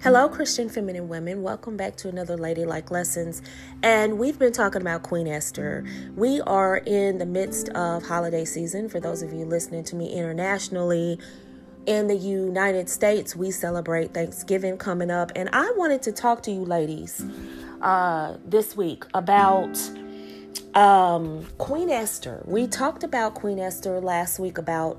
Hello, Christian feminine women. Welcome back to another Ladylike Lessons. And we've been talking about Queen Esther. We are in the midst of holiday season. For those of you listening to me internationally, in the United States, we celebrate Thanksgiving coming up. And I wanted to talk to you ladies uh, this week about um, Queen Esther. We talked about Queen Esther last week about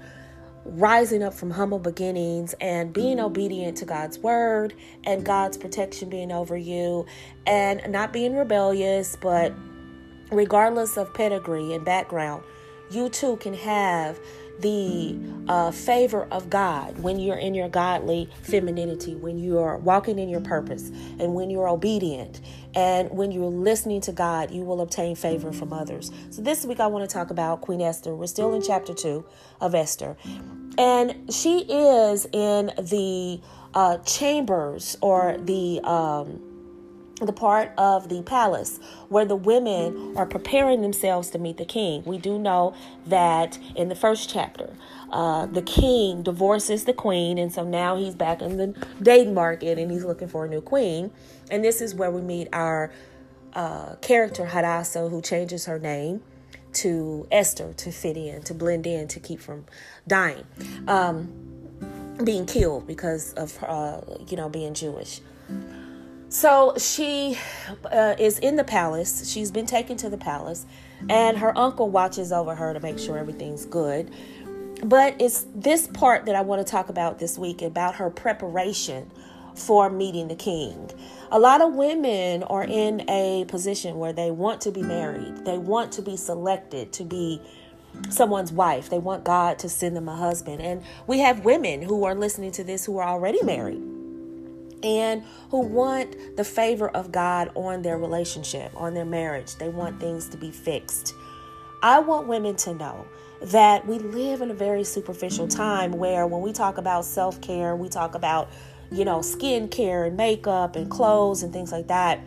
rising up from humble beginnings and being obedient to God's word and God's protection being over you and not being rebellious, but regardless of pedigree and background, you too can have the uh, favor of God when you're in your godly femininity, when you are walking in your purpose, and when you're obedient, and when you're listening to God, you will obtain favor from others. So, this week I want to talk about Queen Esther. We're still in chapter two of Esther, and she is in the uh, chambers or the um, the part of the palace where the women are preparing themselves to meet the king. We do know that in the first chapter, uh, the king divorces the queen, and so now he's back in the dating market and he's looking for a new queen. And this is where we meet our uh, character Hadassah, who changes her name to Esther to fit in, to blend in, to keep from dying, um, being killed because of uh, you know being Jewish. So she uh, is in the palace. She's been taken to the palace, and her uncle watches over her to make sure everything's good. But it's this part that I want to talk about this week about her preparation for meeting the king. A lot of women are in a position where they want to be married, they want to be selected to be someone's wife, they want God to send them a husband. And we have women who are listening to this who are already married and who want the favor of God on their relationship, on their marriage. They want things to be fixed. I want women to know that we live in a very superficial time where when we talk about self care, we talk about, you know, skin care and makeup and clothes and things like that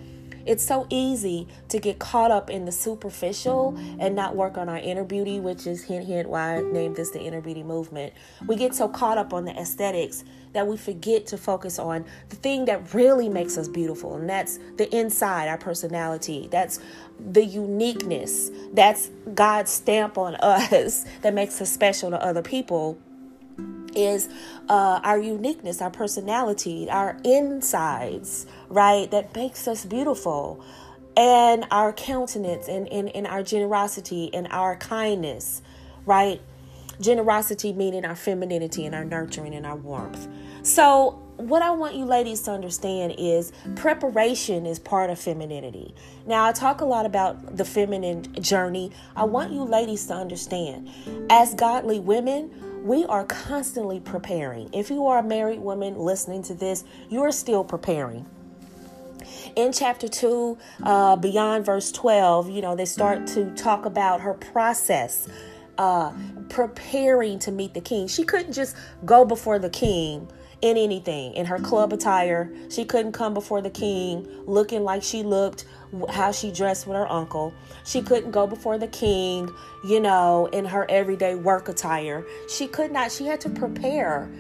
it's so easy to get caught up in the superficial and not work on our inner beauty, which is hint hint why I named this the inner beauty movement. We get so caught up on the aesthetics that we forget to focus on the thing that really makes us beautiful, and that's the inside, our personality. That's the uniqueness. That's God's stamp on us that makes us special to other people is uh, our uniqueness, our personality, our insides, right? That makes us beautiful. And our countenance and, and, and our generosity and our kindness, right? Generosity meaning our femininity and our nurturing and our warmth. So, what I want you ladies to understand is preparation is part of femininity. Now, I talk a lot about the feminine journey. I want you ladies to understand as godly women, we are constantly preparing. If you are a married woman listening to this, you are still preparing. In chapter 2, uh, beyond verse 12, you know, they start to talk about her process, uh, preparing to meet the king. She couldn't just go before the king in anything in her club attire. She couldn't come before the king looking like she looked, how she dressed with her uncle. She couldn't go before the king, you know, in her everyday work attire. She could not, she had to prepare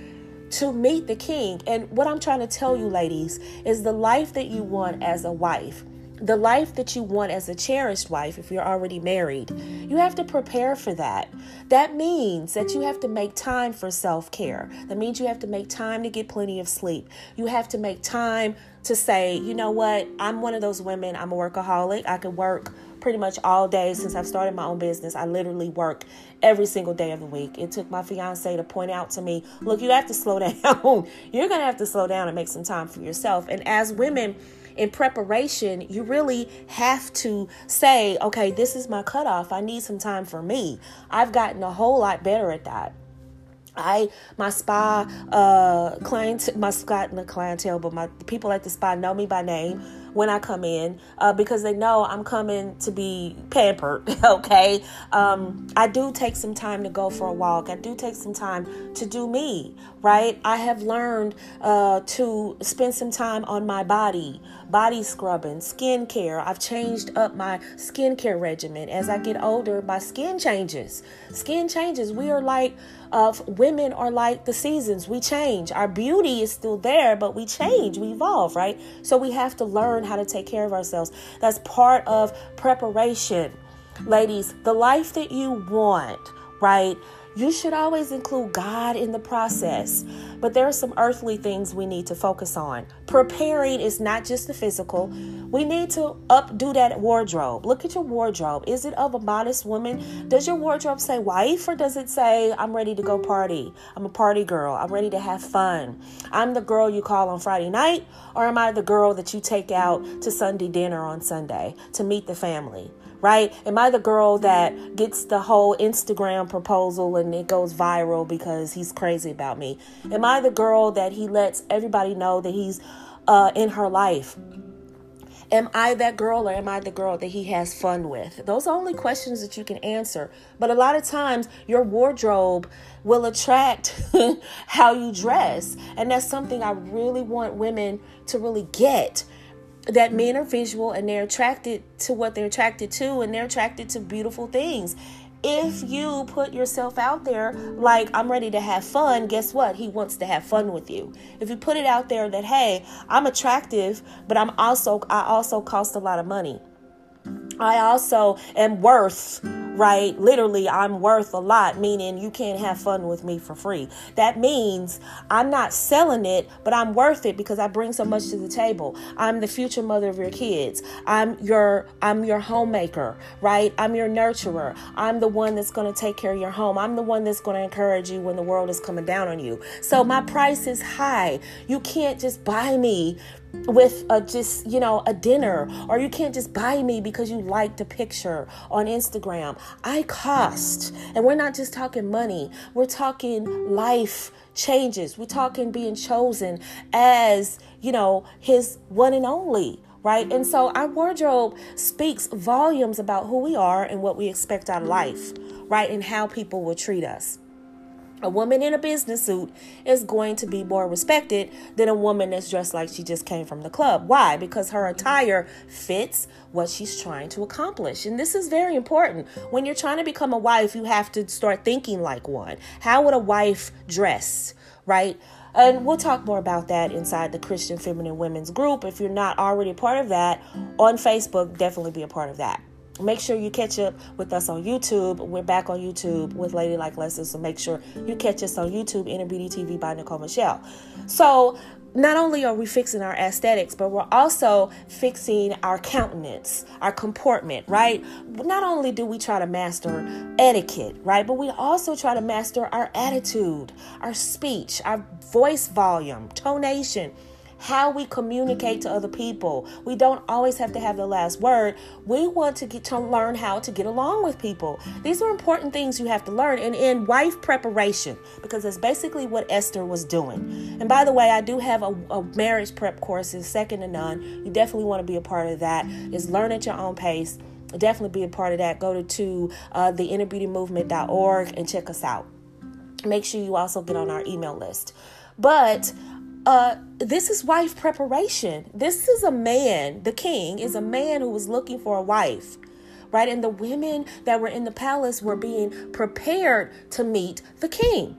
to meet the king. And what I'm trying to tell you, ladies, is the life that you want as a wife the life that you want as a cherished wife, if you're already married, you have to prepare for that. That means that you have to make time for self care. That means you have to make time to get plenty of sleep. You have to make time to say, you know what, I'm one of those women, I'm a workaholic. I can work pretty much all day since I've started my own business. I literally work every single day of the week. It took my fiance to point out to me, look, you have to slow down. You're going to have to slow down and make some time for yourself. And as women, in preparation, you really have to say, okay, this is my cutoff. I need some time for me. I've gotten a whole lot better at that. I my spa uh client my Scott the clientele, but my people at the spa know me by name. when I come in uh, because they know I'm coming to be pampered. Okay. Um, I do take some time to go for a walk. I do take some time to do me, right? I have learned uh, to spend some time on my body, body scrubbing, skin care. I've changed up my skincare regimen. As I get older, my skin changes. Skin changes. We are like, of women are like the seasons. We change. Our beauty is still there, but we change, we evolve, right? So we have to learn how to take care of ourselves. That's part of preparation. Ladies, the life that you want, right? You should always include God in the process, but there are some earthly things we need to focus on. Preparing is not just the physical. We need to updo that wardrobe. Look at your wardrobe. Is it of a modest woman? Does your wardrobe say wife or does it say I'm ready to go party? I'm a party girl. I'm ready to have fun. I'm the girl you call on Friday night or am I the girl that you take out to Sunday dinner on Sunday to meet the family? Right? Am I the girl that gets the whole Instagram proposal and it goes viral because he's crazy about me? Am I the girl that he lets everybody know that he's uh, in her life? Am I that girl or am I the girl that he has fun with? Those are only questions that you can answer. But a lot of times, your wardrobe will attract how you dress. And that's something I really want women to really get that men are visual and they're attracted to what they're attracted to and they're attracted to beautiful things. If you put yourself out there like I'm ready to have fun, guess what? He wants to have fun with you. If you put it out there that hey, I'm attractive, but I'm also I also cost a lot of money. I also am worth right? Literally, I'm worth a lot, meaning you can't have fun with me for free. That means I'm not selling it, but I'm worth it because I bring so much to the table. I'm the future mother of your kids. I'm your I'm your homemaker, right? I'm your nurturer. I'm the one that's going to take care of your home. I'm the one that's going to encourage you when the world is coming down on you. So my price is high. You can't just buy me with a just you know a dinner or you can't just buy me because you liked a picture on Instagram. I cost. And we're not just talking money. We're talking life changes. We're talking being chosen as, you know, his one and only right? And so our wardrobe speaks volumes about who we are and what we expect out of life, right? And how people will treat us. A woman in a business suit is going to be more respected than a woman that's dressed like she just came from the club. Why? Because her attire fits what she's trying to accomplish. And this is very important. When you're trying to become a wife, you have to start thinking like one. How would a wife dress, right? And we'll talk more about that inside the Christian Feminine Women's group. If you're not already part of that on Facebook, definitely be a part of that make sure you catch up with us on YouTube. We're back on YouTube with Ladylike Lessons, so make sure you catch us on YouTube, Inner Beauty TV by Nicole Michelle. So, not only are we fixing our aesthetics, but we're also fixing our countenance, our comportment, right? Not only do we try to master etiquette, right, but we also try to master our attitude, our speech, our voice volume, tonation how we communicate to other people. We don't always have to have the last word. We want to get to learn how to get along with people. These are important things you have to learn and in wife preparation because that's basically what Esther was doing. And by the way, I do have a, a marriage prep course is second to none. You definitely want to be a part of that. Is learn at your own pace. Definitely be a part of that. Go to, to uh, the innerbeautymovement.org and check us out. Make sure you also get on our email list. But uh, this is wife preparation. This is a man, the king is a man who was looking for a wife, right? And the women that were in the palace were being prepared to meet the king.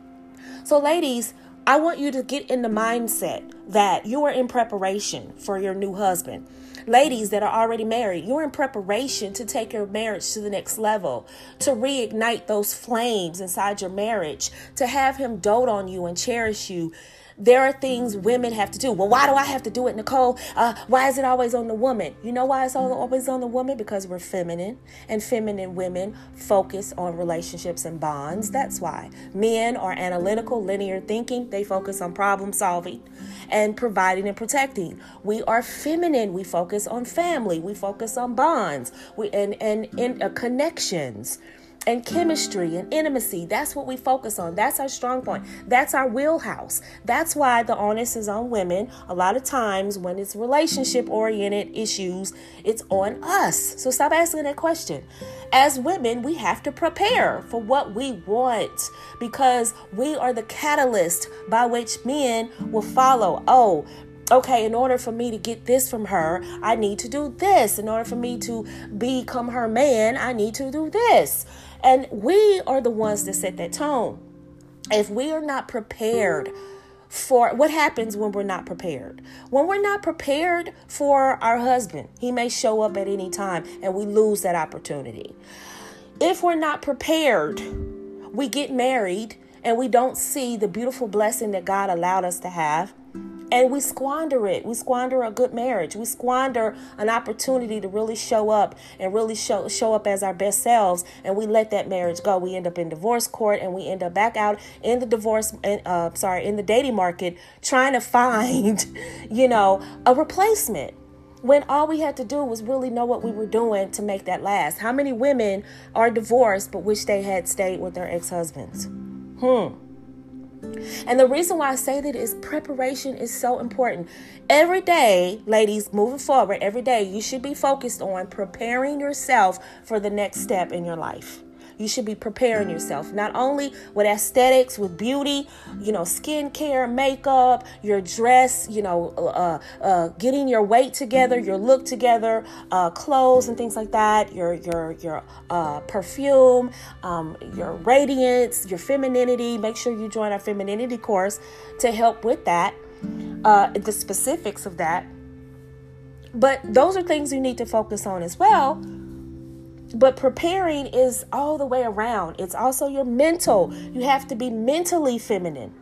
So, ladies, I want you to get in the mindset that you are in preparation for your new husband. Ladies that are already married, you're in preparation to take your marriage to the next level, to reignite those flames inside your marriage, to have him dote on you and cherish you there are things women have to do. Well, why do I have to do it, Nicole? Uh, why is it always on the woman? You know why it's always on the woman? Because we're feminine, and feminine women focus on relationships and bonds. That's why. Men are analytical, linear thinking, they focus on problem solving and providing and protecting. We are feminine, we focus on family, we focus on bonds we, and, and, uh, connections and chemistry and intimacy. That's what we focus on. That's our strong point. That's our wheelhouse. That's why the onus is on women. A lot of times when it's relationship oriented issues, it's on us. So stop asking that question. As women, we have to prepare for what we want because we are the catalyst by which men will follow. Oh, okay, in order for me to get this from her, I need to do this. In order for me to become her man, I need to do this. And we are the ones that set that tone. If we are not prepared, for what happens when we're not prepared. When we're not prepared for our husband, he may show up at any time and we lose that opportunity. If we're not prepared, we get married and we don't see the beautiful blessing that God allowed us to have and we squander it. We squander a good marriage. We squander an opportunity to really show up and really show show up as our best selves, and we let that marriage go. We end up in divorce court, and we end up back out in the divorce, uh, sorry, in the dating market, trying to find, you know, a replacement when all we had to do was really know what we were doing to make that last. How many women are divorced but wish they had stayed with their ex husbands? Hmm. And the reason why I say that is preparation is so important. Every day, ladies, moving forward, every day, you should be focused on preparing yourself for the next step in your life. You should be preparing yourself not only with aesthetics, with beauty, you know, skincare, makeup, your dress, you know, uh, uh, getting your weight together, your look together, uh, clothes and things like that, your your your uh, perfume, um, your radiance, your femininity. Make sure you join our femininity course to help with that, uh, the specifics of that. But those are things you need to focus on as well but preparing is all the way around. It's also your mental. You have to be mentally feminine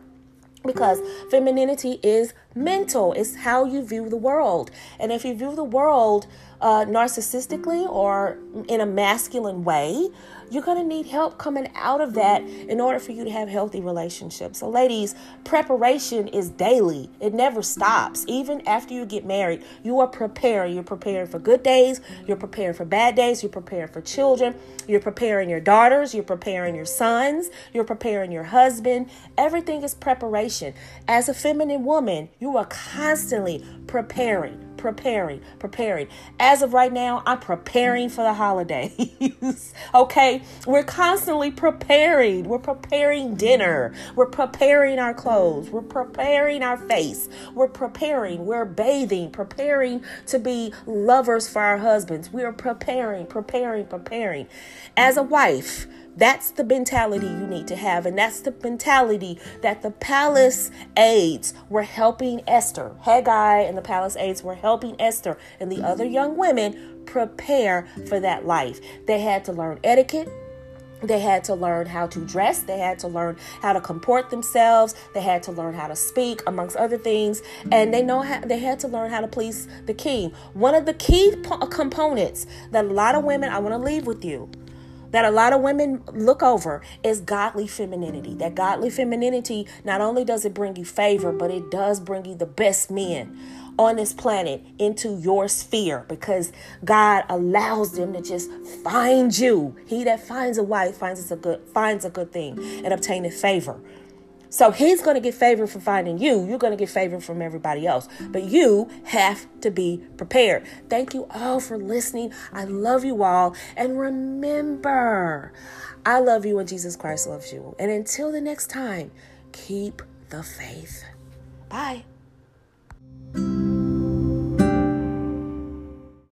because femininity is mental. It's how you view the world. And if you view the world uh, narcissistically or in a masculine way, you're going to need help coming out of that in order for you to have healthy relationships. So, ladies, preparation is daily, it never stops. Even after you get married, you are preparing. You're preparing for good days, you're preparing for bad days, you're preparing for children, you're preparing your daughters, you're preparing your sons, you're preparing your husband. Everything is preparation. As a feminine woman, you are constantly preparing preparing, preparing. As of right now, I'm preparing for the holidays. okay? We're constantly preparing. We're preparing dinner. We're preparing our clothes. We're preparing our face. We're preparing. We're bathing, preparing to be lovers for our husbands. We are preparing, preparing, preparing. As a wife, that's the mentality you need to have. And that's the mentality that the palace aides were helping Esther. Hegai and the palace aides were helping Esther and the other young women prepare for that life. They had to learn etiquette. They had to learn how to dress. They had to learn how to comport themselves. They had to learn how to speak, amongst other things. And they know how, they had to learn how to please the king. One of the key po- components that a lot of women, I want to leave with you, that a lot of women look over is godly femininity. That godly femininity, not only does it bring you favor, but it does bring you the best men on this planet into your sphere because God allows them to just find you. He that finds a wife finds a good finds a good thing and obtaineth favor. So he's going to get favor for finding you. You're going to get favor from everybody else. But you have to be prepared. Thank you all for listening. I love you all. And remember, I love you and Jesus Christ loves you. And until the next time, keep the faith. Bye.